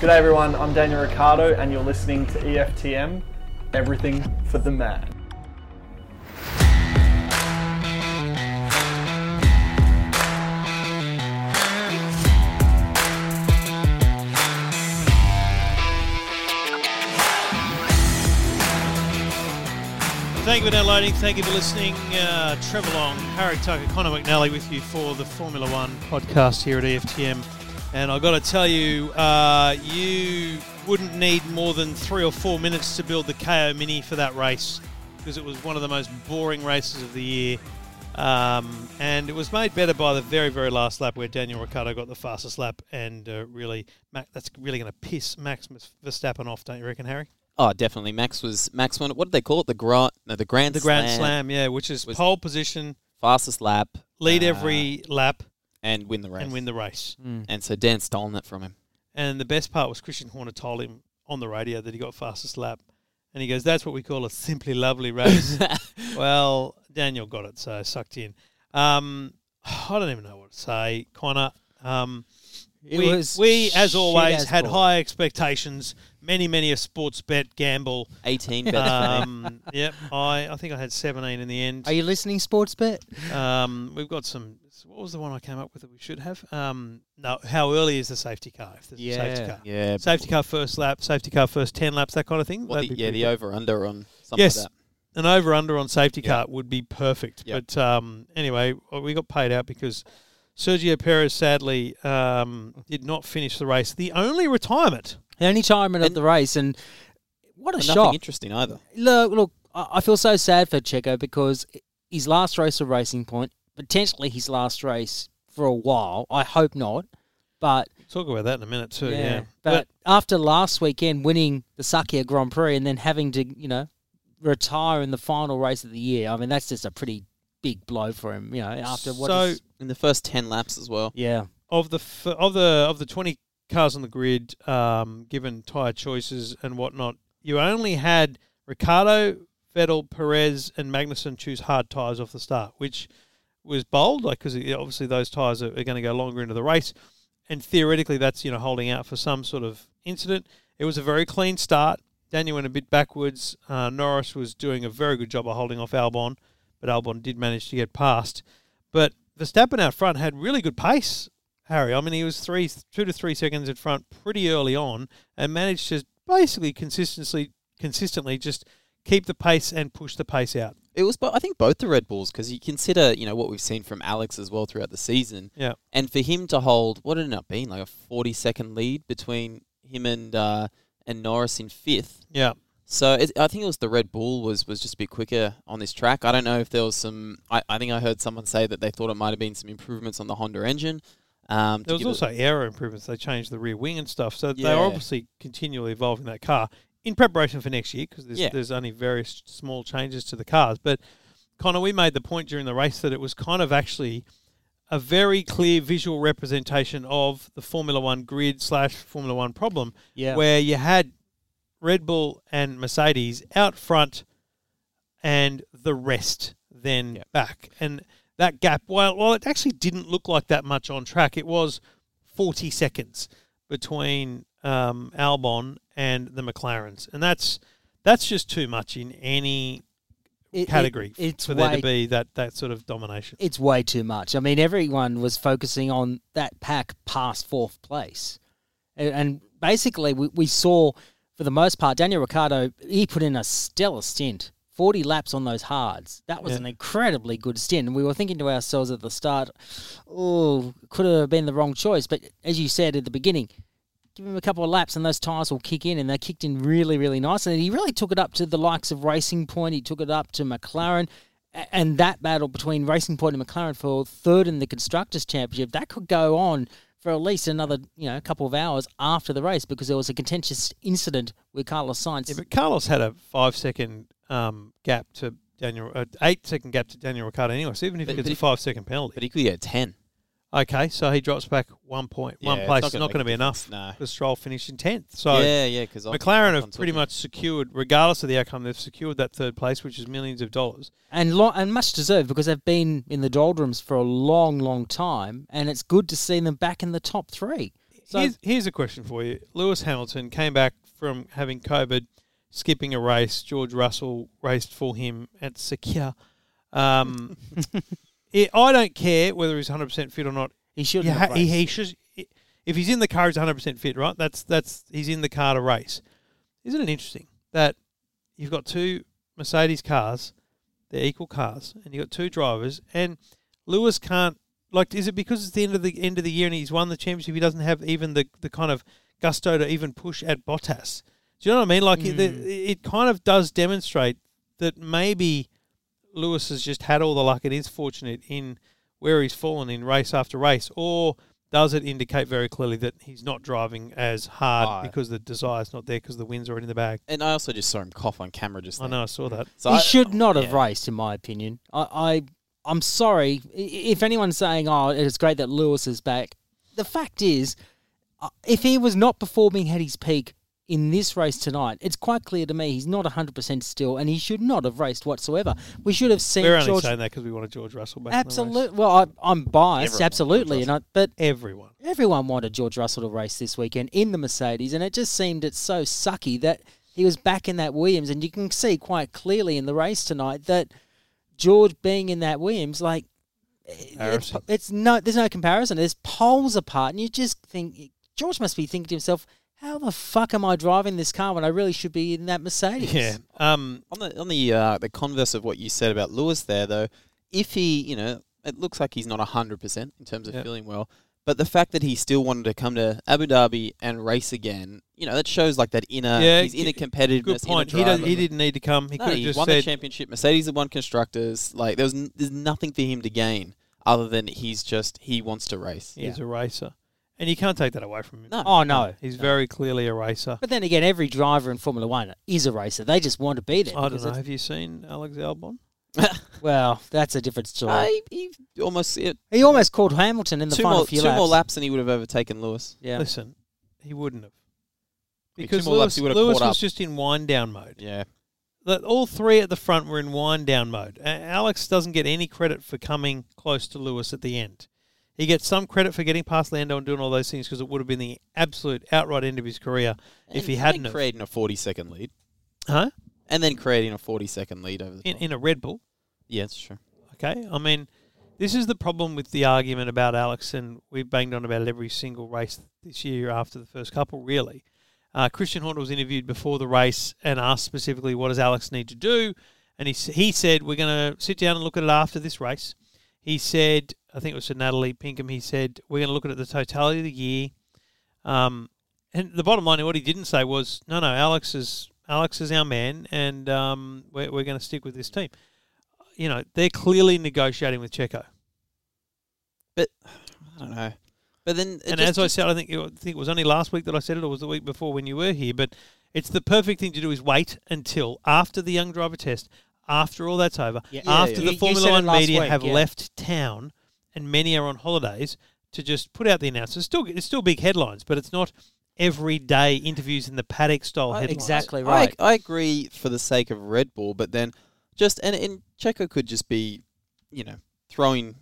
G'day everyone, I'm Daniel Ricciardo and you're listening to EFTM, Everything for the Man. Thank you for downloading. Thank you for listening. Uh, Trevor Long, Harry Tucker, Connor McNally with you for the Formula One podcast here at EFTM. And I've got to tell you, uh, you wouldn't need more than three or four minutes to build the KO Mini for that race because it was one of the most boring races of the year. Um, and it was made better by the very, very last lap where Daniel Ricciardo got the fastest lap. And uh, really, Ma- that's really going to piss Max Verstappen off, don't you reckon, Harry? Oh, definitely. Max was Max won. What did they call it? The grand, no, the grand, The Grand Slam, yeah, which is pole position, fastest lap, lead uh, every lap, and win the race. and win the race. And so Dan's stolen it from him. And the best part was Christian Horner told him on the radio that he got fastest lap. And he goes, That's what we call a simply lovely race. well, Daniel got it, so sucked in. Um, I don't even know what to say, Connor. Um, It we, was we, as shit always, as had ball. high expectations. Many, many a sports bet gamble. 18 better than me. Um, yep, I, I think I had 17 in the end. Are you listening, Sportsbet? Um, we've got some. What was the one I came up with that we should have? Um, no, how early is the safety car? If there's a safety car, Yeah. safety car first lap, safety car first ten laps, that kind of thing. What That'd the, yeah, the good. over under on something Yes. like that. an over under on safety Yeah. car would be perfect. Yep. But um, anyway, we got paid out because Sergio Perez sadly um, did not finish the race. The only retirement. The only time of the race, and what a But shock! nothing interesting either. Look, look, I I feel so sad for Checo because his last race of Racing Point, potentially his last race for a while. I hope not, but Talk about that in a minute too. Yeah, But, after last weekend winning the Sakhir Grand Prix and then having to, you know, retire in the final race of the year, I mean that's just a pretty big blow for him. You know, after what? So- is- In the first 10 laps as well. yeah, of the f- of the of the twenty cars on the grid, um, given tyre choices and whatnot, you only had Ricciardo, Vettel, Perez, and Magnussen choose hard tyres off the start, which was bold, like because obviously those tyres are, are going to go longer into the race, and theoretically that's you know holding out for some sort of incident. It was a very clean start. Daniel went a bit backwards. Uh, Norris was doing a very good job of holding off Albon, but Albon did manage to get past. But Verstappen out front had really good pace. Harry, I mean, he was three, two to three seconds in front pretty early on, and managed to basically consistently, consistently just keep the pace and push the pace out. It was, I think, both the Red Bulls because you consider, you know, what we've seen from Alex as well throughout the season, Yeah, and for him to hold what ended up being like a forty-second lead between him and uh, and Norris in fifth. yeah. So it, I think it was the Red Bull was, was just a bit quicker on this track. I don't know if there was some. I, I think I heard someone say that they thought it might have been some improvements on the Honda engine. Um, There was also aero improvements. They changed the rear wing and stuff, so Yeah. they're obviously continually evolving that car in preparation for next year because there's, Yeah. there's only very small changes to the cars. But Connor, we made the point during the race that it was kind of actually a very clear visual representation of the Formula One grid slash Formula One problem, yeah. where you had Red Bull and Mercedes out front, and the rest then Yep. back, and that gap. While while it actually didn't look like that much on track, it was forty seconds between um, Albon and the McLarens, and that's that's just too much in any It- it- category it's for there to be that that sort of domination. it's way too much. I mean, everyone was focusing on that pack past fourth place. And, and basically, we, we saw, for the most part, Daniel Ricciardo, he put in a stellar stint. 40 laps on those hards. That was Yeah. an incredibly good stint. And we were thinking to ourselves at the start, oh, could have been the wrong choice. But as you said at the beginning, give him a couple of laps and those tyres will kick in. And they kicked in really, really nice. And he really took it up to the likes of Racing Point. He took it up to McLaren. And that battle between Racing Point and McLaren for third in the Constructors' Championship, that could go on for at least another, you know, couple of hours after the race because there was a contentious incident with Carlos Sainz. Yeah, but Carlos had a five second um, gap to Daniel, uh, eight second gap to Daniel Ricciardo anyway. So even if But- he gets but a five second penalty, but he could get ten. Okay, so he drops back one point, one Yeah, it's place. It's not going to be enough. no. because Stroll finished in tenth. So yeah, yeah, because McLaren have pretty much secured, regardless of the outcome, they've secured that third place, which is millions of dollars. and lo- and much deserved because they've been in the doldrums for a long, long time, and it's good to see them back in the top three. So here's, here's a question for you. Lewis Hamilton came back from having COVID, skipping a race. George Russell raced for him at Sakhir. Um, it, I don't care whether he's 100% fit or not. he should. Ha- he, he should, if he's in the car, he's 100% fit, right? That's that's he's in the car to race. Isn't it interesting that you've got two Mercedes cars, they're equal cars, and you've got two drivers, and Lewis can't like. Is it because it's the end of the end of the year and he's won the championship? He doesn't have even the the kind of gusto to even push at Bottas. Do you know what I mean? Like it, Mm. it kind of does demonstrate that maybe Lewis has just had all the luck and is fortunate in where he's fallen in race after race, or does it indicate very clearly that he's not driving as hard Aye. because the desire's not there because the wind's already in the bag? And I also just saw him cough on camera just now. I know, I saw that. So he I- should not have yeah. raced, in my opinion. I, I I'm sorry if anyone's saying, "Oh, it's great that Lewis is back." The fact is, uh, if he was not performing at his peak in this race tonight, it's quite clear to me he's not 100 percent still, and he should not have raced whatsoever. We should have seen We're only George. saying that because we wanted George Russell back. In the race. Absolutely. Well, I, I'm biased, Everyone absolutely, and I, but Everyone. everyone wanted George Russell to race this weekend in the Mercedes, and it just seemed it's so sucky that he was back in that Williams, and you can see quite clearly in the race tonight that George being in that Williams, like it's, it's no, there's no comparison. There's poles apart, and you just think George must be thinking to himself, "How the fuck am I driving this car when I really should be in that Mercedes?" Yeah. Um. On the on the uh, the converse of what you said about Lewis there, though, if he, you know, it looks like he's not hundred percent in terms of Yep. feeling well, but the fact that he still wanted to come to Abu Dhabi and race again, you know, that shows like that inner Yeah, his inner competitiveness. Good point. Inner He. He didn't need to come. He No, could have just won the championship. Mercedes have won constructors. Like there was, n- there's nothing for him to gain other than he's just he wants to race. "He's a racer," and you can't take that away from him. No. Oh no. He's very clearly a racer. But then again, every driver in Formula One is a racer. They just want to be there. I don't know. Have you seen Alex Albon? Well, that's a different story. Uh, he, he almost it, He almost called Hamilton in the two final more few two laps. more laps and he would have overtaken Lewis. Yeah. Listen, he wouldn't have. Because more laps, Lewis, he would've Lewis was up. just in wind down mode. Yeah, The- all three at the front were in wind down mode. A- Alex doesn't get any credit for coming close to Lewis at the end. He gets some credit for getting past Lando and doing all those things because it would have been the absolute outright end of his career if he hadn't. Have. creating a forty second lead, Huh? and then creating a forty second lead over the In, top. in a Red Bull. yeah, it's true. Okay, I mean, this is the problem with the argument about Alex, and we've banged on about it every single race this year after the first couple. Really, uh, Christian Horner was interviewed before the race and asked specifically, "What does Alex need to do?" And he he said, "We're going to sit down and look at it after this race." He said, I think it was to Natalie Pinkham. He said, "We're going to look at the totality of the year." Um, and the bottom line, what he didn't say was, "No, no, Alex is Alex is our man, and um, we're, we're going to stick with this team." You know, they're clearly negotiating with Checo. But I don't know, but then and as I said, I think I think it was only last week that I said it, or was the week before when you were here. But it's the perfect thing to do is wait until after the young driver test, after all that's over, Yeah. after Yeah, the You- you Formula said One media week, have yeah. left town, and many are on holidays, to just put out the announcements. Still, it's still big headlines, but it's not everyday interviews in the paddock style I- headlines. Exactly I, right. I agree for the sake of Red Bull, but then just and, and Checo could just be, you know, throwing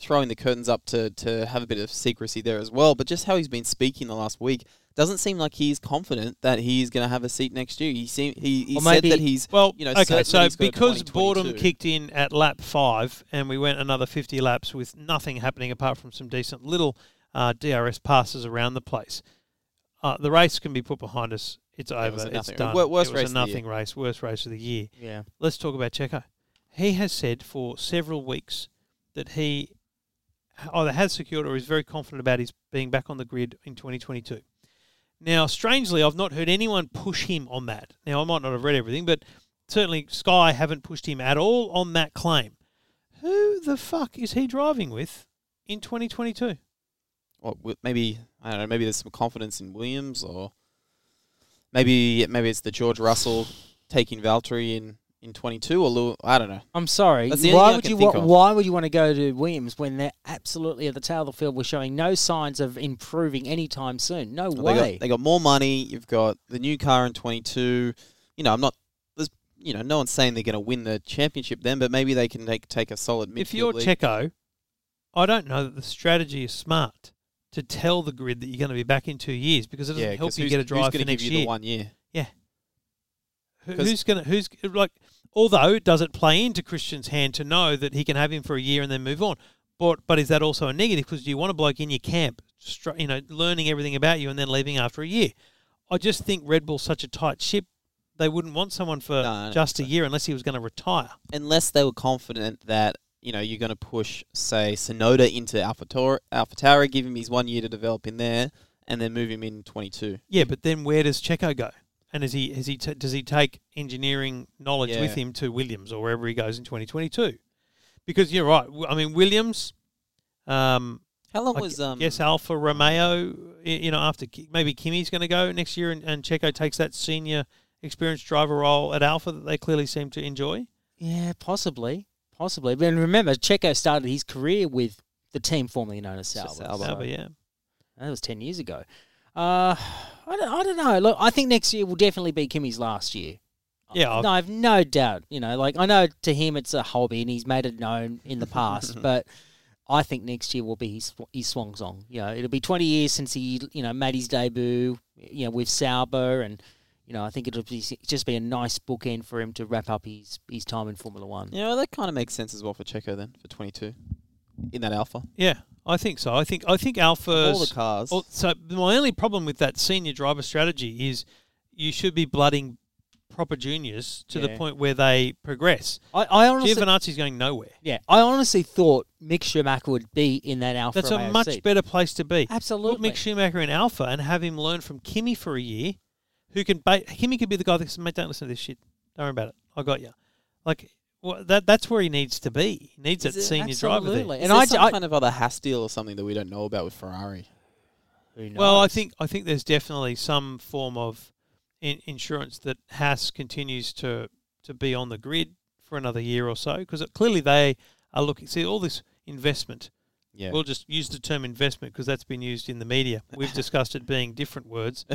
throwing the curtains up to, to have a bit of secrecy there as well. But just how he's been speaking the last week doesn't seem like he's confident that he's going to have a seat next year. He seem he, he said that he's Well, you know, okay, so that he's got a because boredom kicked in at lap five and we went another 50 laps with nothing happening apart from some decent little uh, DRS passes around the place, uh, the race can be put behind us. It's over. It's done. wor- worst it was race a of the year. nothing race, worst race of the year. yeah. Let's talk about Checo. He has said for several weeks that he either has secured or is very confident about his being back on the grid in 2022. Now, strangely, I've not heard anyone push him on that. Now, I might not have read everything, but certainly Sky haven't pushed him at all on that claim. Who the fuck is he driving with in 2022? What, wi- maybe I don't know. Maybe there's some confidence in Williams, or maybe maybe it's the George Russell taking Valtteri in in 22 or Lew- I don't know. I'm sorry. That's the only Why I would can you think wa- of. Why would you want to go to Williams when they're absolutely at the tail of the field? We're showing no signs of improving anytime soon. No Well, They way. got, they got more money. You've got the new car in 22. You know, I'm not. There's, you know, no one's saying they're going to win the championship then, but maybe they can take take a solid midfield if you're lead. Checo, I don't know that the strategy is smart to tell the grid that you're going to be back in two years because it doesn't Yeah, help 'cause you get a drive gonna for next give you year. the one year? Yeah. Who's going to who's like? Although does it play into Christian's hand to know that he can have him for a year and then move on? But but is that also a negative because do you want a bloke in your camp, str- you know, learning everything about you and then leaving after a year? I just think Red Bull's such a tight ship. They wouldn't want someone for No, just a so. year unless he was going to retire. Unless they were confident that you know you're going to push, say, Tsunoda into AlphaTauri, AlphaTauri, give him his one year to develop in there, and then move him in 22. Yeah, but then where does Checo go? And is he is he t- does he take engineering knowledge Yeah. with him to Williams or wherever he goes in 2022? Because you're right. I mean Williams, um, How long I was um? guess Alfa Romeo. You know, after maybe Kimi's going to go next year, and, and Checo takes that senior experienced driver role at Alpha that they clearly seem to enjoy. Yeah, possibly, possibly. But remember, Checo started his career with the team formerly known as Sauber. Sauber. so- yeah. That was 10 years ago. Uh, I, don't, I don't know. Look, I think next year will definitely be Kimi's last year. Yeah, I've- No, I've no doubt. You know, like, I know to him it's a hobby and he's made it known in the past, but I think next year will be his, his swan song. You know, it'll be 20 years since he, you know, made his debut, you know, with Sauber and, you know, I think it'll be, just be a nice bookend for him to wrap up his, his time in Formula One. You know, that kind of makes sense as well for Checo then for 22 in that Alpha. Yeah, I think so. I think I think Alpha's all the cars. Well, so my only problem with that senior driver strategy is you should be blooding proper juniors to the point where they progress. I, I honestly, Giovinazzi's going nowhere. yeah, I honestly thought Mick Schumacher would be in that Alpha. That's a much seat. better place to be. Absolutely. Put Mick Schumacher in Alpha and have him learn from Kimi for a year. Who can ba- Kimi could be the guy that says, "Mate, don't listen to this shit. Don't worry about it. I got you." Like well, that. That's where he needs to be. He needs Is that it? senior driver there. Absolutely. And there I- some I- kind of other Haas deal or something that we don't know about with Ferrari? Who Well, I think I think there's definitely some form of in- insurance that Haas continues to to be on the grid for another year or so because clearly they are looking. See all this investment. Yeah. We'll just use the term investment because that's been used in the media. We've discussed it being different words.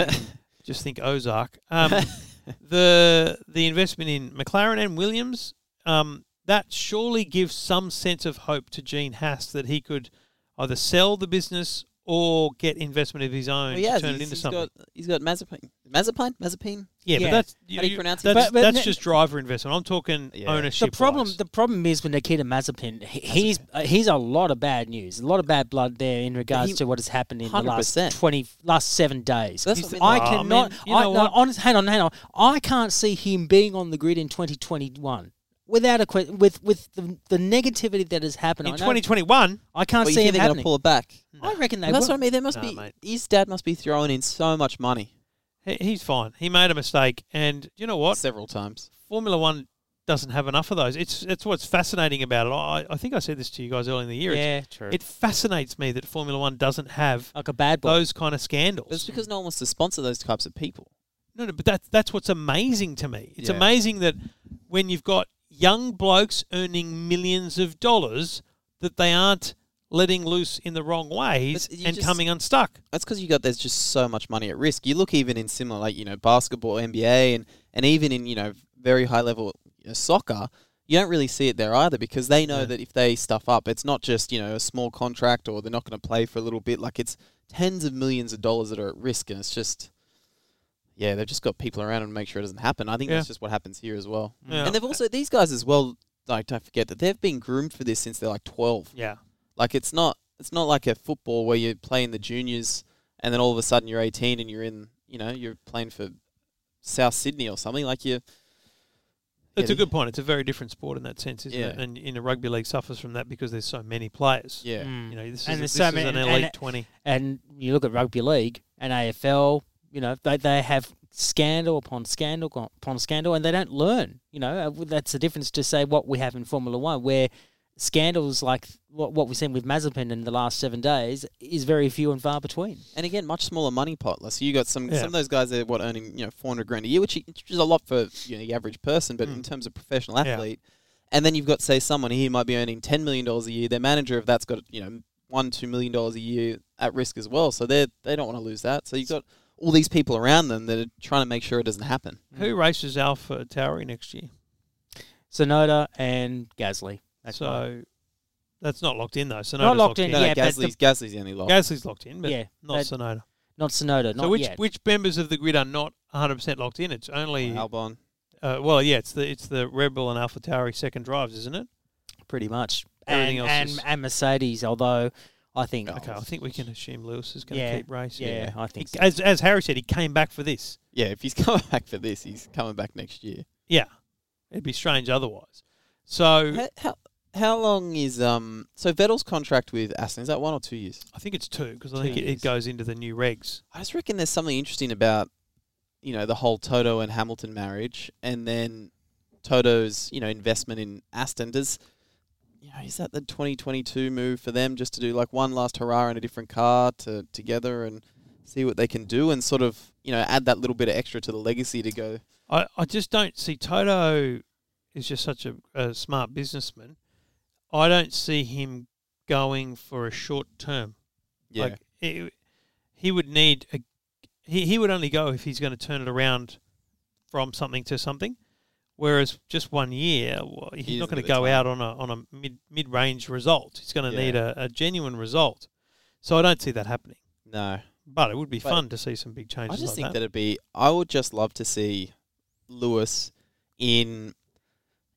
Just think Ozark. Um, the the investment in McLaren and Williams um, that surely gives some sense of hope to Gene Haas that he could either sell the business or get investment of his own Well, to he has. turn it into he's something. got he's got Mazepin. Mazepin? Mazepin? yeah, Yeah. but that's How do you pronounce it? that's, But- but that's ne- just driver investment. I'm talking Yeah. ownership. the problem wise. the problem is with Nikita Mazepin. he- He's uh, he's a lot of bad news, a lot of bad blood there in regards He- to what has happened in the last twenty last seven days. That's He's- what I I mean. Oh, cannot. man, you I, know no, what? honest, hang on, hang on. I can't see him being on the grid in 2021 without a question, with with the, the negativity that has happened. in I know- 2021. I can't Well, you see think him they're going to happening. pull it back? I reckon they Well, that's will. what I mean. There must Nah, be mate. his dad must be throwing in so much money He, he's fine. He made a mistake, and you know what? several times. Formula One doesn't have enough of those. It's it's what's fascinating about it. I, I think I said this to you guys earlier in the year. It's- Yeah, true. It fascinates me that Formula One doesn't have like a bad boy. those kind of scandals. It's because no one wants to sponsor those types of people. No, no, but that's that's what's amazing to me. It's Yeah. amazing that when you've got young blokes earning millions of dollars, that they aren't letting loose in the wrong ways and just- coming unstuck. That's because you got there's just so much money at risk. You look even in similar like you know basketball, NBA, and and even in you know very high level you know, soccer. You don't really see it there either because they know Yeah. that if they stuff up, it's not just you know a small contract or they're not going to play for a little bit. Like it's tens of millions of dollars that are at risk, and it's just yeah, they've just got people around them to make sure it doesn't happen. I think Yeah. that's just what happens here as well. Yeah. And they've also these guys as well. Like don't forget that they've been groomed for this since they're like twelve. Yeah. Like it's not it's not like a football where you play in the juniors and then all of a sudden you're 18 and you're in you know you're playing for South Sydney or something like you. It's Yeah, a good point. It's a very different sport in that sense, isn't it? And in a rugby league suffers from that because there's so many players. Yeah. Mm. You know, this is, And a, this so is many- an elite and- 20. And you look at rugby league and AFL, you know, they, they have scandal upon scandal upon scandal and they don't learn. You know, Uh, that's the difference to say what we have in Formula One, where scandals like what, what we've seen with Mazepin in the last seven days is very few and far between. And again, much smaller money pot. Like, So you got some Yeah. some of those guys that are what earning you know 400 grand a year, which, which is a lot for you know the average person, but Mm. in terms of professional Yeah. athlete. And then you've got say someone here might be earning 10 million dollars a year. Their manager of that's got you know one two million dollars a year at risk as well. So they they don't want to lose that. So you've got all these people around them that are trying to make sure it doesn't happen. Who races Alpha Tauri next year? Tsunoda and Gasly. That's my- so That's not locked in though. Tsunoda's Not locked, locked in, No, yeah, no, but the- Gasly's, Gasly's the only lock. Gasly's locked in, but Yeah, not but- Tsunoda. Not Sonoda, not So which yet. which members of the grid are not 100 percent locked in? It's only Albon. uh, well, yeah, it's the it's the Red Bull and AlphaTauri second drives, isn't it? pretty much. Everything and, else and, is- and Mercedes, although I think Okay, I think we can assume Lewis is going to Yeah, keep racing. yeah, I think He- so. As as Harry said, he came back for this. Yeah, if he's coming back for this, he's coming back next year. Yeah, it'd be strange otherwise. So How, how, how long is um? So Vettel's contract with Aston is that one or two years? I think it's two because I Two think it, it years. goes into the new regs. I just reckon there's something interesting about, you know, the whole Toto and Hamilton marriage, and then Toto's, you know, investment in Aston. Does, you know, is that the 2022 move for them just to do like one last hurrah in a different car to together and see what they can do and sort of, you know, add that little bit of extra to the legacy to go. I, I just don't see Toto is just such a, a smart businessman. I don't see him going for a short term. Yeah, Like it, he would need a he, he would only go if he's going to turn it around from something to something. Whereas just one year, well, he's He not going to go time. out on a on a mid mid range result. He's going to Yeah. need a, a genuine result. So I don't see that happening. no. But it would be But fun to see some big changes. I just like think that. that it'd be. I would just love to see Lewis in,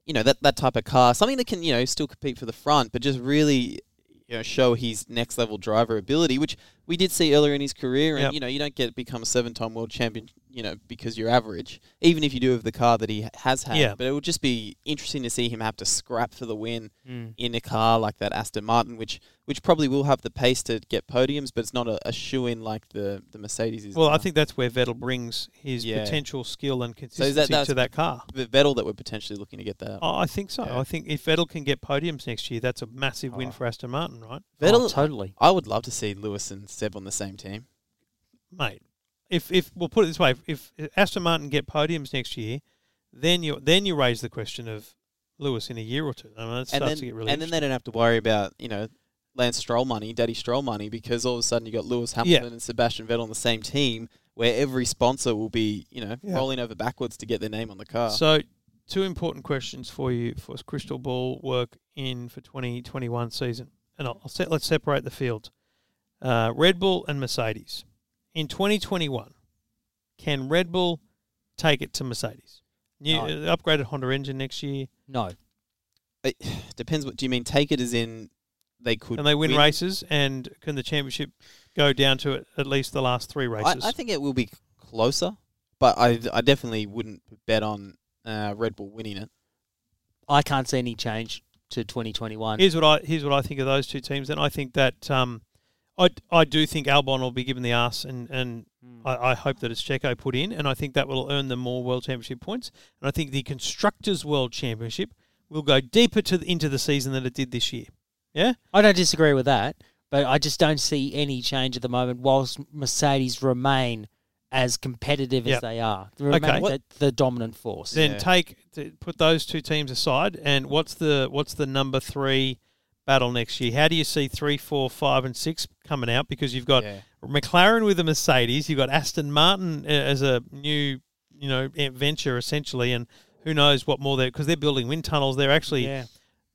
you know, that that type of car, something that can you know still compete for the front, but just really, you know, show his next level driver ability, which we did see earlier in his career. And Yep. you know, you don't get become a seven time world champion, you know, because you're average, even if you do have the car that he has had. Yeah. But it would just be interesting to see him have to scrap for the win Mm. in a car like that Aston Martin, which which probably will have the pace to get podiums, but it's not a, a shoe in like the the Mercedes is. well, I think that's where Vettel brings his Yeah. potential skill and So consistency is that- that's- to that car. the Vettel that we're potentially looking to get that. Oh, I think so. Yeah. I think if Vettel can get podiums next year, that's a massive win Oh. for Aston Martin, right? Vettel, Oh, totally. I would love to see Lewis and Seb on the same team. mate. If if we'll put it this way, if, if Aston Martin get podiums next year, then you then you raise the question of Lewis in a year or two. I mean, it And starts then, to get really and then they don't have to worry about you know Lance Stroll money, Daddy Stroll money, because all of a sudden you got Lewis Hamilton and Sebastian Vettel on the same team, where every sponsor will be you know Yeah. rolling over backwards to get their name on the car. So, two important questions for you for crystal ball work in for 2021 season, and I'll, I'll set, let's separate the fields. Uh, Red Bull and Mercedes in 2021. Can Red Bull take it to Mercedes? New No. uh, upgraded Honda engine next year, No. it depends. What do you mean? Take it as in they could and they win, races, and can the championship go down to at- at least the last three races? I think it will be closer, but I I definitely wouldn't bet on uh, Red Bull winning it. I can't see any change to 2021. Here's what I here's what I think of those two teams. and I think that um, I I do think Albon will be given the ass, and and Mm. I, I hope that it's Checo put in, and I think that will earn them more World Championship points. And I think the constructors World Championship will go deeper to the, into the season than it did this year. Yeah, I don't disagree with that, but I just don't see any change at the moment whilst Mercedes remain as competitive Yep. as they are. They remain Okay. the, the dominant force. then Yeah. take put those two teams aside, and what's the what's the number three battle next year? How do you see three, four, five, and six coming out? Because you've got Yeah. McLaren with a Mercedes. You've got Aston Martin uh, as a new, you know, venture essentially, and who knows what more they're because they're building wind tunnels. They're actually yeah.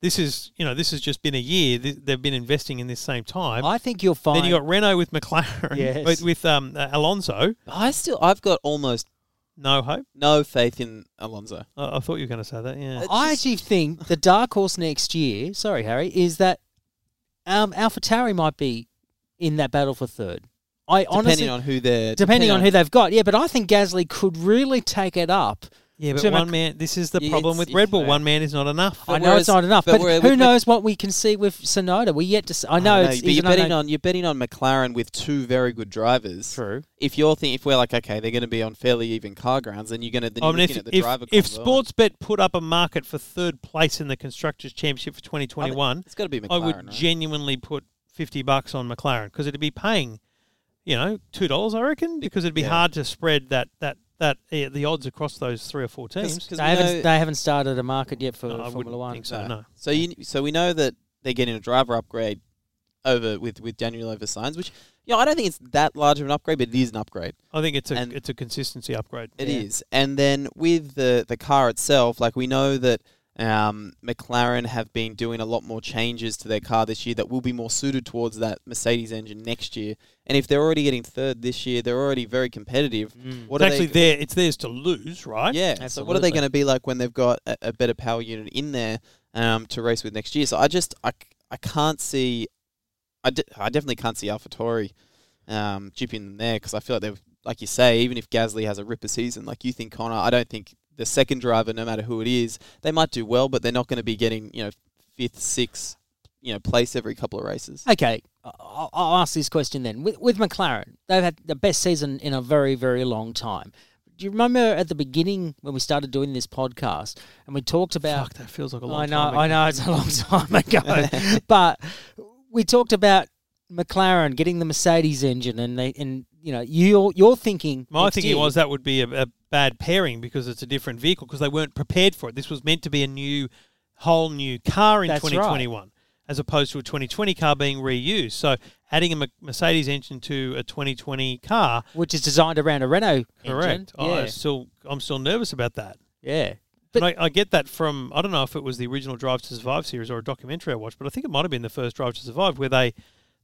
this is you know this has just been a year. They've been investing in this same time. I think you'll find. then you got Renault with McLaren Yes. with, with um, Alonso. I still I've got almost No hope. no faith in Alonso. I, I thought you were going to say that. Yeah. I actually think the dark horse next year, sorry, Harry, is that um, AlphaTauri might be in that battle for third. I honestly Depending honestly, on who they're depending on who they've got, yeah, but I think Gasly could really take it up. Yeah, but So one man. This is the Yeah, problem with Red Bull. yeah. One uh, man is not enough. But I know whereas- it's not enough, but but, who with- knows what we can see with Tsunoda? We yet to. See, I know, I it's but you're betting on you're betting on McLaren with two very good drivers. True. If you're thinking, if we're like, okay, they're going to be on fairly even car grounds, then you're going to then I you're mean, looking if at the if, driver. if combo. Sportsbet put up a market for third place in the constructors' championship for 2021, it's got to be McLaren. I would right? genuinely put fifty bucks on McLaren because it'd be paying, you know, two dollars. I reckon because it'd be Yeah. hard to spread that that that uh, the odds across those three or four 'Cause- teams. 'cause They haven't. They haven't started a market yet for No, I Formula wouldn't One. think so. No. So you so we know that they're getting a driver upgrade over with with Daniel over Sainz, which you know I don't think it's that large of an upgrade, but it is an upgrade. I think it's a And- it's a consistency upgrade. It Yeah. is, and then with the the car itself, like we know that Um, McLaren have been doing a lot more changes to their car this year that will be more suited towards that Mercedes engine next year. And if they're already getting third this year, they're already very competitive. What it's are actually they, there. It's theirs to lose, right? Yeah. So what are they going to be like when they've got a, a better power unit in there um, to race with next year? So I just I, I can't see. I, de- I definitely can't see AlphaTauri um, jipping them there because I feel like they've like you say, even if Gasly has a ripper season, like you think Connor, I don't think the second driver, no matter who it is, they might do well, but they're not going to be getting you know fifth, sixth, you know place every couple of races. Okay, I- I'll, I'll ask this question then. With, with McLaren, they've had the best season in a very, very long time. Do you remember at the beginning when we started doing this podcast and we talked about? Fuck, that feels like a long I know, time. ago. I know, it's a long time ago, but we talked about McLaren getting the Mercedes engine, and they, and you know, you're you're thinking. My thinking year- was that would be a, a bad pairing because it's a different vehicle because they weren't prepared for it. This was meant to be a new, whole new car in That's right. 2021, as opposed to a 2020 car being reused. So adding a Mercedes engine to a 2020 car, which is designed around a Renault correct? Oh, Yeah, still, I'm still nervous about that. yeah. But I, I get that from I don't know if it was the original Drive to Survive series or a documentary I watched, but I think it might have been the first Drive to Survive where they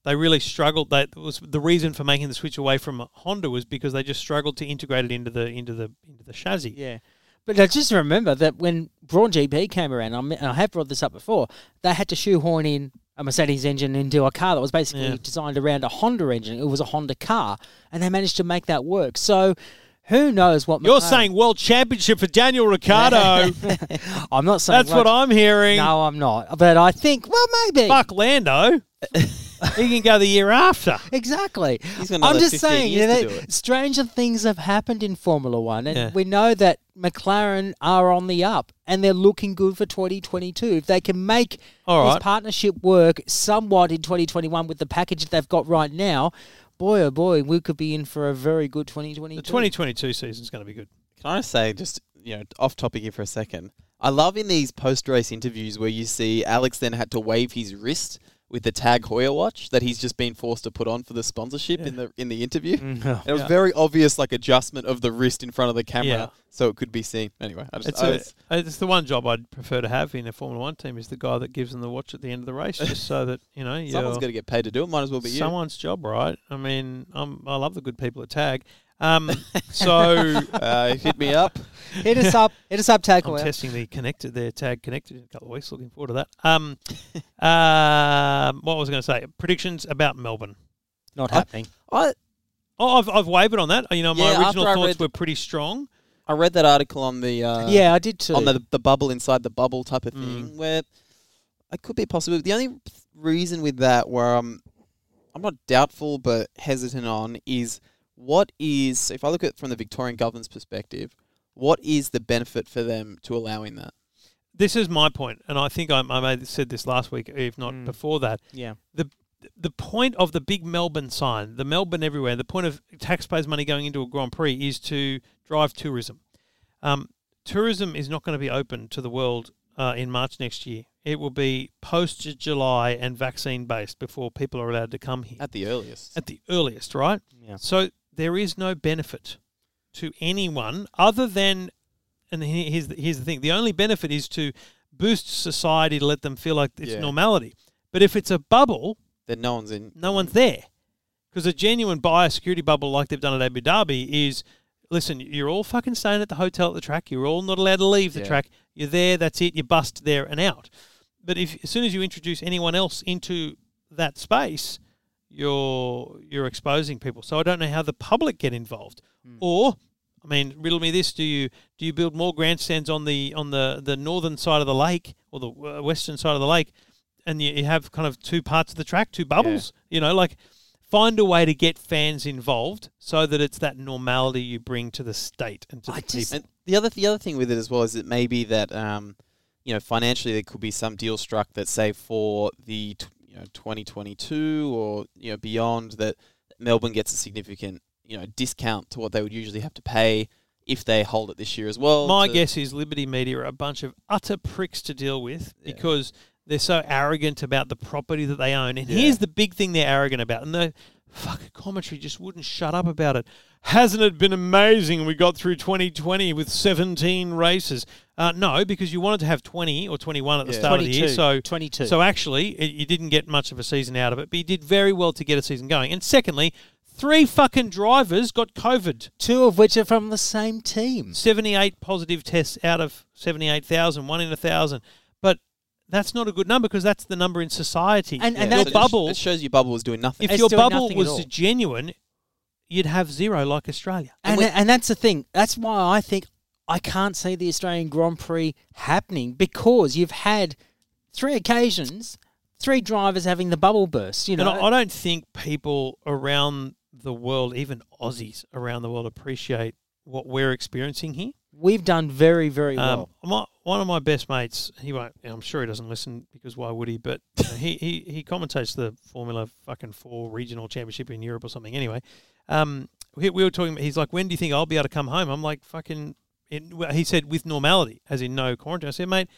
they really struggled. That was the reason for making the switch away from Honda was because they just struggled to integrate it into the into the into the chassis. Yeah. But just remember that when Braun GP came around, I and I have brought this up before, they had to shoehorn in a Mercedes engine into a car that was basically Yeah. designed around a Honda engine. It was a Honda car, and they managed to make that work. So who knows what You're McLaren- saying world championship for Daniel Ricciardo. I'm not saying That's what I'm hearing. No, I'm not. But I think, well, maybe. Fuck Lando. he can go the year after. Exactly. He's got I'm another just 15 saying, you years know, to do it. stranger things have happened in Formula One, and Yeah. we know that McLaren are on the up, and they're looking good for 2022. If they can make All this right. partnership work somewhat in 2021 with the package that they've got right now, boy oh boy, we could be in for a very good 2022. The 2022 season is going to be good. Can I just say, just you know, off topic here for a second? I love in these post race interviews where you see Alex then had to wave his wrist with the Tag Heuer watch that he's just been forced to put on for the sponsorship in the in the interview. Mm, It was Yeah. very obvious, like adjustment of the wrist in front of the camera, Yeah. so it could be seen. Anyway, I just It's, I a, was- it's the one job I'd prefer to have in a Formula One team is the guy that gives them the watch at the end of the race, just so that you know someone's you're- got to get paid to do it. Might as well be you. someone's job, right? I mean, I'm, I love the good people at Tag. Um, so Uh, hit me up. hit us up, hit us up, Tag. I'm away. testing the connected there, Tag connected in a couple of weeks. Looking forward to that. Um, uh, what was I going to say? Predictions about Melbourne. Not I- happening. I Oh, I've, I've wavered on that. You know, my Yeah, original thoughts read- were pretty strong. I read that article on the uh, yeah, I did too. on the the bubble inside the bubble type of Mm. thing where it could be possible. The only reason with that where I'm I'm not doubtful but hesitant on is what is if I look at it from the Victorian government's perspective, what is the benefit for them to allowing that? This is my point, and I think I, I may have said this last week, if not Mm. before that. yeah. the point of the big Melbourne sign, the Melbourne everywhere, the point of taxpayers' money going into a Grand Prix is to drive tourism. Um, tourism is not going to be open to the world uh, in March next year. It will be post July and vaccine based before people are allowed to come here At the earliest. at the earliest, right? Yeah. So there is no benefit to anyone other than, and here's the, here's the thing: the only benefit is to boost society to let them feel like it's Yeah. normality. But if it's a bubble, Then no one's in no one's there. Because a genuine biosecurity bubble like they've done at Abu Dhabi is listen, you're all fucking staying at the hotel at the track. You're all not allowed to leave the Yeah. track. You're there, that's it. You bust there and out. But if as soon as you introduce anyone else into that space, you're you're exposing people. So I don't know how the public get involved. Or I mean, riddle me this: Do you do you build more grandstands on the on the, the northern side of the lake or the uh, western side of the lake, and you, you have kind of two parts of the track, two bubbles? You know, like find a way to get fans involved so that it's that normality you bring to the state and to I the just- people. And the other the other thing with it as well is that maybe that um, you know financially there could be some deal struck that say for the you know 2022 or you know beyond that Melbourne gets a significant you know discount to what they would usually have to pay if they hold it this year as well. My guess is Liberty Media are a bunch of utter pricks to deal with Yeah. because they're so arrogant about the property that they own. And Yeah. here's the big thing they're arrogant about. And the fucking commentary just wouldn't shut up about it. Hasn't it been amazing? We got through 2020 with 17 races. Uh, no, because you wanted to have 20 or 21 at the Yeah. start of the year. So 22. So actually, it, you didn't get much of a season out of it, but you did very well to get a season going. And secondly, three fucking drivers got COVID. Two of which are from the same team. 78 positive tests out of 78,000, one in a thousand. But that's not a good number because that's the number in society. And- and your so bubble, It shows your bubble was doing nothing. if It's your bubble was genuine, you'd have zero like Australia. And, we- and that's the thing. That's why I think I can't see the Australian Grand Prix happening because you've had three occasions, three drivers having the bubble burst. You know, And I, don't think people around the world, even Aussies around the world, appreciate what we're experiencing here. we've done very, very Um, well. my, one of my best mates, he won't. I'm sure he doesn't listen because why would he? But you know, he, he he commentates the Formula fucking Four regional championship in Europe or something. Anyway, um, we, we were talking. He's like, when do you think I'll be able to come home? I'm like, fucking. In, well, he said with normality, as in no quarantine. I said, mate,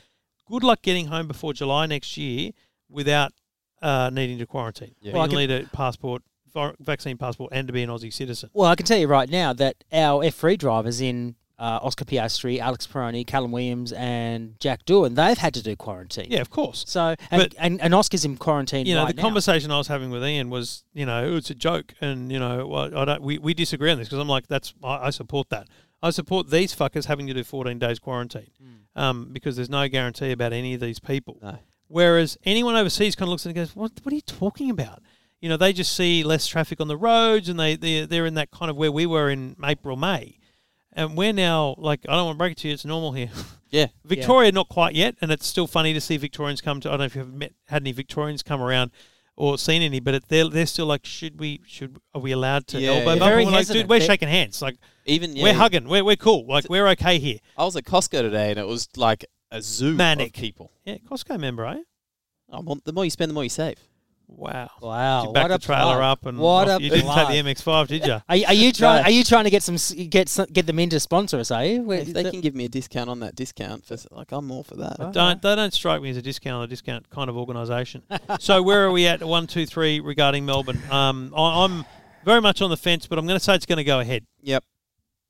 good luck getting home before July next year without uh, needing to quarantine. Yeah. Well, Well, I you need a passport, vaccine passport, and to be an Aussie citizen. Well, I can tell you right now that our F3 drivers in uh, Oscar Piastri, Alex Peroni, Calan Williams, and Jack Doohan, they've had to do quarantine. Yeah, of course. So, and, But- and, and Oscar's in quarantine you know, right the now. conversation I was having with Ian was, you know, it's a joke, and you know, well, I don't. We, we disagree on this because I'm like, that's I, I support that. I support these fuckers having to do 14 days quarantine, Hmm. um, because there's no guarantee about any of these people. No. Whereas anyone overseas kind of looks at it and goes, what What are you talking about? You know, they just see less traffic on the roads, and they they they're in that kind of where we were in April May, and we're now like, I don't want to break it to you, it's normal here. Yeah. Victoria, not quite yet, and it's still funny to see Victorians come to. I don't know if you've met had any Victorians come around or seen any, but it, they're they're still like, should we should are we allowed to Yeah, elbow yeah. bump? Very And we're like, hesitant. dude, we're They- shaking hands, like Even yeah, we're hugging, we're we're cool, like we're okay here. I was at Costco today, and it was like a zoo Manic. of people. Yeah, Costco member, eh? I want the more you spend, the more you save. Wow. Wow, you back what the a trailer plug. up and What off- a you didn't take the MX5, did you? Are, are you trying? No. Are you trying to get some get some, get them in to sponsor us? Are you? Where- If they the- can give me a discount on that discount, for, like I'm all for that. Don't they don't strike me as a discount or discount kind of organisation. so where are we at? One, two, three regarding Melbourne. Um, I, I'm very much on the fence, but I'm going to say it's going to go ahead. Yep.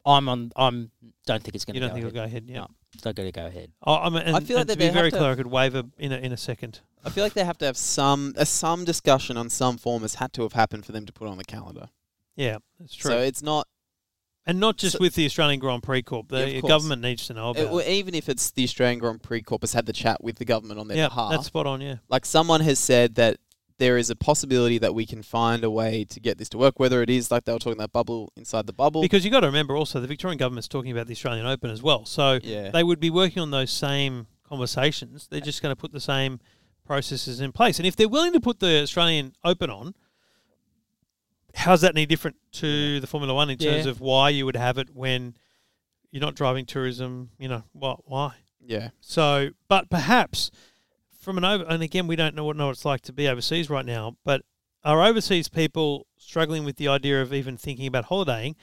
I'm on. I'm. Don't think it's going to. You don't think it'll go ahead? Yeah. No. Don't going to go ahead. I, I'm, and, I feel like and that to be very clear, I could waiver in a, in a second. I feel like they have to have some uh, some discussion on some form has had to have happened for them to put on the calendar. Yeah, that's true. So it's not and not just so- with the Australian Grand Prix Corp. The course. government needs to know about it, well, even if it's the Australian Grand Prix Corp has had the chat with the government on their Yeah, behalf. that's spot on. Yeah. like someone has said that there is a possibility that we can find a way to get this to work. Whether it is like they were talking that bubble inside the bubble. Because you've got to remember also the Victorian government's talking about the Australian Open as well. So yeah, they would be working on those same conversations. They're just going to put the same processes in place. And if they're willing to put the Australian Open on, how's that any different to the Formula One in terms Yeah. of why you would have it when you're not driving tourism? You know, what? Why? yeah, So, but perhaps from an over, and again, we don't know what know what it's like to be overseas right now. But are overseas people struggling with the idea of even thinking about holidaying?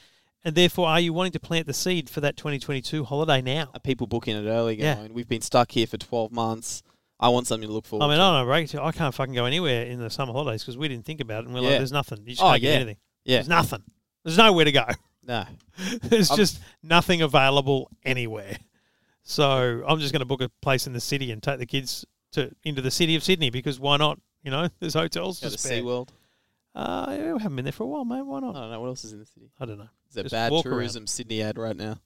And therefore, are you wanting to plant the seed for that 2022 holiday now? Are people booking it early. Yeah. Going, we've been stuck here for twelve months. I want something to look forward. I mean, to. I don't know, break it. I can't fucking go anywhere in the summer holidays because we didn't think about it. And we're like, there's nothing. You just Oh, can't get anything. Yeah. There's nothing. There's nowhere to go. No, There's I'm- just nothing available anywhere. So I'm just going to book a place in the city and take the kids to into the city of Sydney because why not? You know, there's hotels go to to spare. SeaWorld. Uh, yeah, we haven't been there for a while, mate. Why not? I not? don't know what else is in the city. I don't know. Is there Just bad walk around. tourism Sydney ad right now?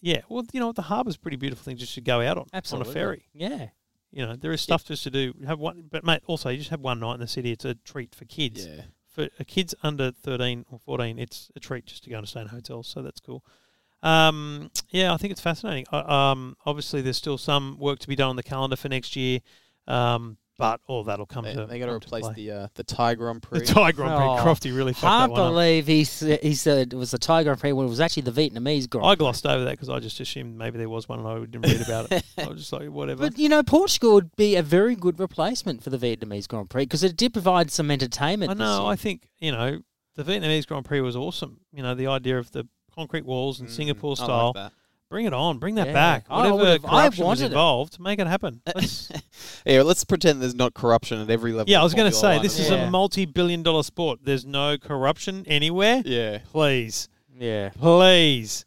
Yeah, well, you know what? The harbour's a pretty beautiful thing just to go out on Absolutely. on a ferry. Yeah. You know, there is stuff just to do. Have one, but mate, also you just have one night in the city. It's a treat for kids. Yeah, for kids under 13 or 14, it's a treat just to go and stay in hotels, so that's cool. Um, yeah, I think it's fascinating. Uh, um, obviously, there's still some work to be done on the calendar for next year, um, but all that'll come they, to they got to to replace play. the uh, the Thai Grand Prix. the Prix. Thai Grand Prix. Oh, Crofty really fucked Can't that one up. believe he said, he said it was the Tiger Grand Prix when it was actually the Vietnamese Grand Prix. I glossed over that because I just assumed maybe there was one and I didn't read about it. I was just like, whatever. But you know, Portugal would be a very good replacement for the Vietnamese Grand Prix because it did provide some entertainment. I know. I think you know the Vietnamese Grand Prix was awesome. You know the idea of the concrete walls and Mm, Singapore I like style. That. Bring it on. Bring that Yeah. back. I Whatever would've- I corruption was wanted it. involved, make it happen. Let's, yeah, let's pretend there's not corruption at every level. yeah, I was going to say this is Yeah. a multi-billion-dollar sport. There's no corruption anywhere. Yeah, Please, yeah. please.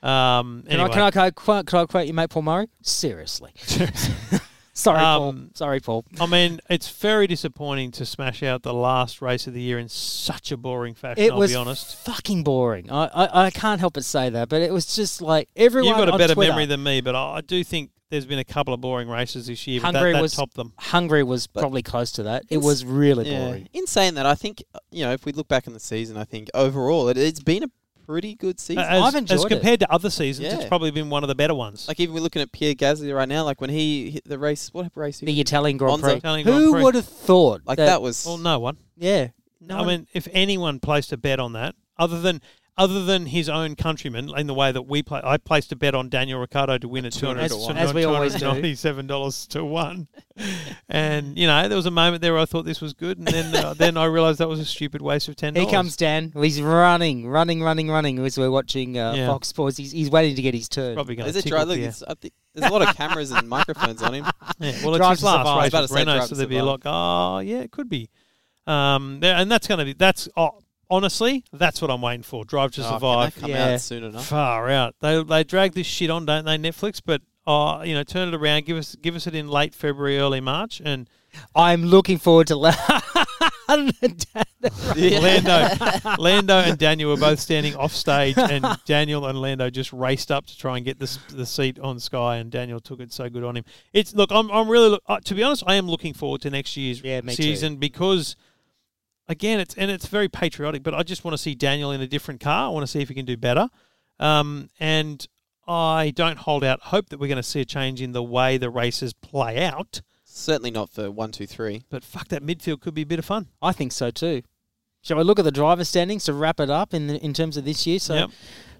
Um, Can, I, can, I, can, I quote, can I quote your mate Paul Murray? Seriously. Sorry, Paul. Um, Sorry, Paul. I mean, it's very disappointing to smash out the last race of the year in such a boring fashion. It I'll was be honest. fucking boring. I, I, I can't help but say that, but it was just like everyone. You've got a on better Twitter, memory than me, but I I do think there's been a couple of boring races this year. Hungary that, that was- topped them. Hungary was But- probably close to that. It was really Yeah. boring. In saying that, I think uh, you know if we look back in the season, I think overall it, it's been a pretty good season. As, I've enjoyed as it. compared to other seasons, it's probably been one of the better ones. like even we're looking at Pierre Gasly right now. Like when he hit the race, what race? He The Italian Grand Monza. Prix. Italian Grand Who Prix. would have thought? like that, was well, no one. Yeah. I mean, if anyone placed a bet on that, other than other than his own countrymen, in the way that we play, I placed a bet on Daniel Ricciardo to win at two 200 hundred to one. As we always do. ninety-seven dollars to one. and you know, there was a moment there where I thought this was good, and then uh, then I realised that was a stupid waste of ten Here comes Dan. He's running, running, running, running as we're watching uh, Yeah. Fox Sports. He's, he's waiting to get his turn. Probably going Is to it dry? Look, it's, I think, there's a lot of cameras and microphones on him. Yeah, well, it's Drive his last Survive. I race about with to Renault, so there'd be a lot. Oh, yeah, it could be. Um, there, and that's going to be that's oh, honestly that's what I'm waiting for. Drive to Oh, can survive. they come Yeah. out soon enough. Far out. They they drag this shit on, don't they? Netflix, but uh, you know, turn it around. Give us give us it in late February, early March, and I'm looking forward to. La- Lando, Lando and Daniel were both standing off stage, and Daniel and Lando just raced up to try and get the the seat on Sky, and Daniel took it so good on him. It's look, I'm I'm really uh, to be honest, I am looking forward to next year's Yeah, me too. season because. Again, it's and it's very patriotic, but I just want to see Daniel in a different car. I want to see if he can do better, um, and I don't hold out hope that we're going to see a change in the way the races play out. Certainly not for one, two, three. But fuck, that midfield could be a bit of fun. I think so too. Shall we look at the driver standings to wrap it up in the, in terms of this year? So, Yep.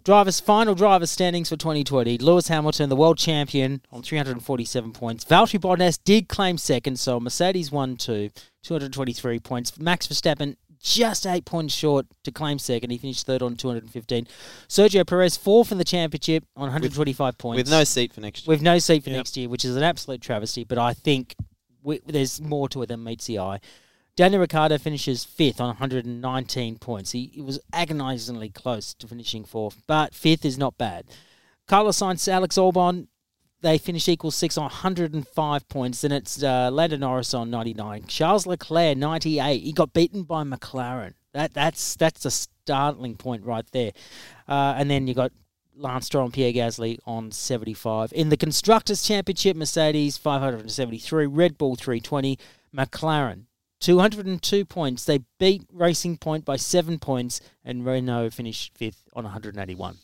Drivers final driver standings for 2020: Lewis Hamilton, the world champion, on 347 points. Valtteri Bottas did claim second, so Mercedes won two, 223 points. Max Verstappen just eight points short to claim second. He finished third on 215. Sergio Perez fourth in the championship on 125 points With no seat for next year. with no seat for Yep. next year, which is an absolute travesty. But I think we, there's more to it than meets the eye. Daniel Ricciardo finishes fifth on 119 points. He, he was agonisingly close to finishing fourth, but fifth is not bad. Carlos Sainz, Alex Albon, they finish equal six on 105 points. Then it's uh, Lando Norris on 99. Charles Leclerc 98. He got beaten by McLaren. That that's that's a startling point right there. Uh, and then you got Lance Stroll and Pierre Gasly on 75. In the Constructors' Championship, Mercedes 573, Red Bull 320, McLaren 202 points. They beat Racing Point by seven points, and Renault finished fifth on 181.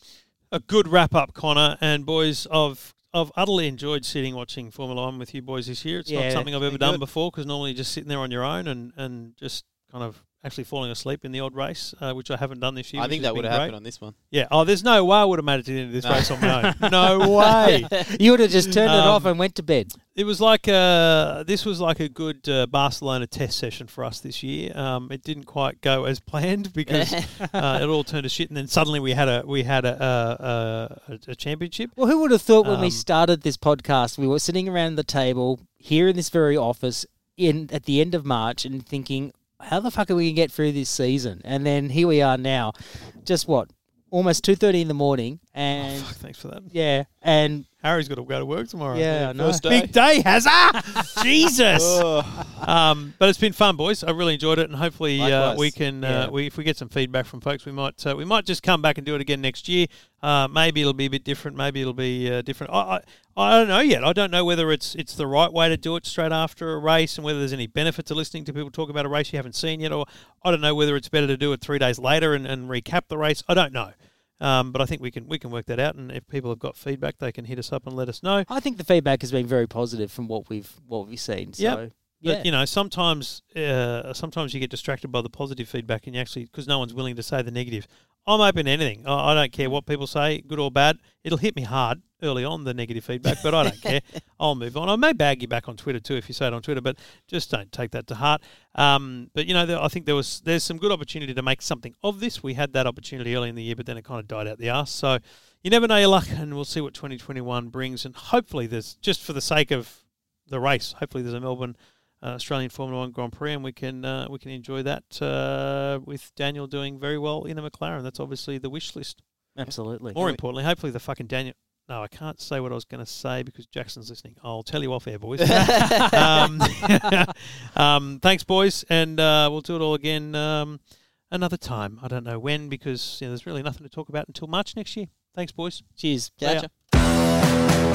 a good wrap up, Connor and boys. I've I've utterly enjoyed sitting watching Formula One with you boys this year. It's Yeah, not something I've ever done before because normally you're just sitting there on your own and, and just kind of actually falling asleep in the odd race, uh, which I haven't done this year. I think that would have happened on this one. Yeah. Oh, there's no way I would have made it to the end of this No. race on my own. No way. You would have just turned it Um, off and went to bed. It was like a, this was like a good uh, Barcelona test session for us this year. Um, it didn't quite go as planned because uh, it all turned to shit, and then suddenly we had a we had a a, a, a championship. Well, who would have thought when we Um, started this podcast, we were sitting around the table here in this very office in at the end of March and thinking, how the fuck are we going to get through this season? And then here we are now, just what, almost 2.30 in the morning. And Fuck, thanks for that. yeah, and Harry's got to go to work tomorrow. Yeah, I know. First day. Big day, Hazard! Jesus! Oh. Um, but it's been fun, boys. I really enjoyed it, and hopefully uh, we can. Uh, we, if we get some feedback from folks, we might uh, we might just come back and do it again next year. Uh, maybe it'll be a bit different. Maybe it'll be uh, different. I, I I don't know yet. I don't know whether it's it's the right way to do it straight after a race, and whether there's any benefit to listening to people talk about a race you haven't seen yet, or I don't know whether it's better to do it three days later and, and recap the race. I don't know. Um, but I think we can we can work that out, and if people have got feedback, they can hit us up and let us know. I think the feedback has been very positive from what we've what we've seen. So, Yep. yeah. But you know, sometimes uh, sometimes you get distracted by the positive feedback, and you actually because no one's willing to say the negative. I'm open to anything. I, I don't care what people say, good or bad. It'll hit me hard early on the negative feedback, but I don't care. I'll move on. I may bag you back on Twitter too if you say it on Twitter, but just don't take that to heart. Um, but you know, there, I think there was there's some good opportunity to make something of this. We had that opportunity early in the year, but then it kind of died out the arse. So you never know your luck, and we'll see what 2021 brings. And hopefully, there's just for the sake of the race. Hopefully, there's a Melbourne Australian Formula One Grand Prix, and we can uh, we can enjoy that uh, with Daniel doing very well in a McLaren. That's obviously the wish list. Absolutely. More importantly, hopefully the fucking Daniel. No, I can't say what I was going to say because Jackson's listening. I'll tell you off air, boys. um, um, thanks, boys, and uh, we'll do it all again um, another time. I don't know when because you know, there's really nothing to talk about until March next year. Thanks, boys. Cheers. Catch ya.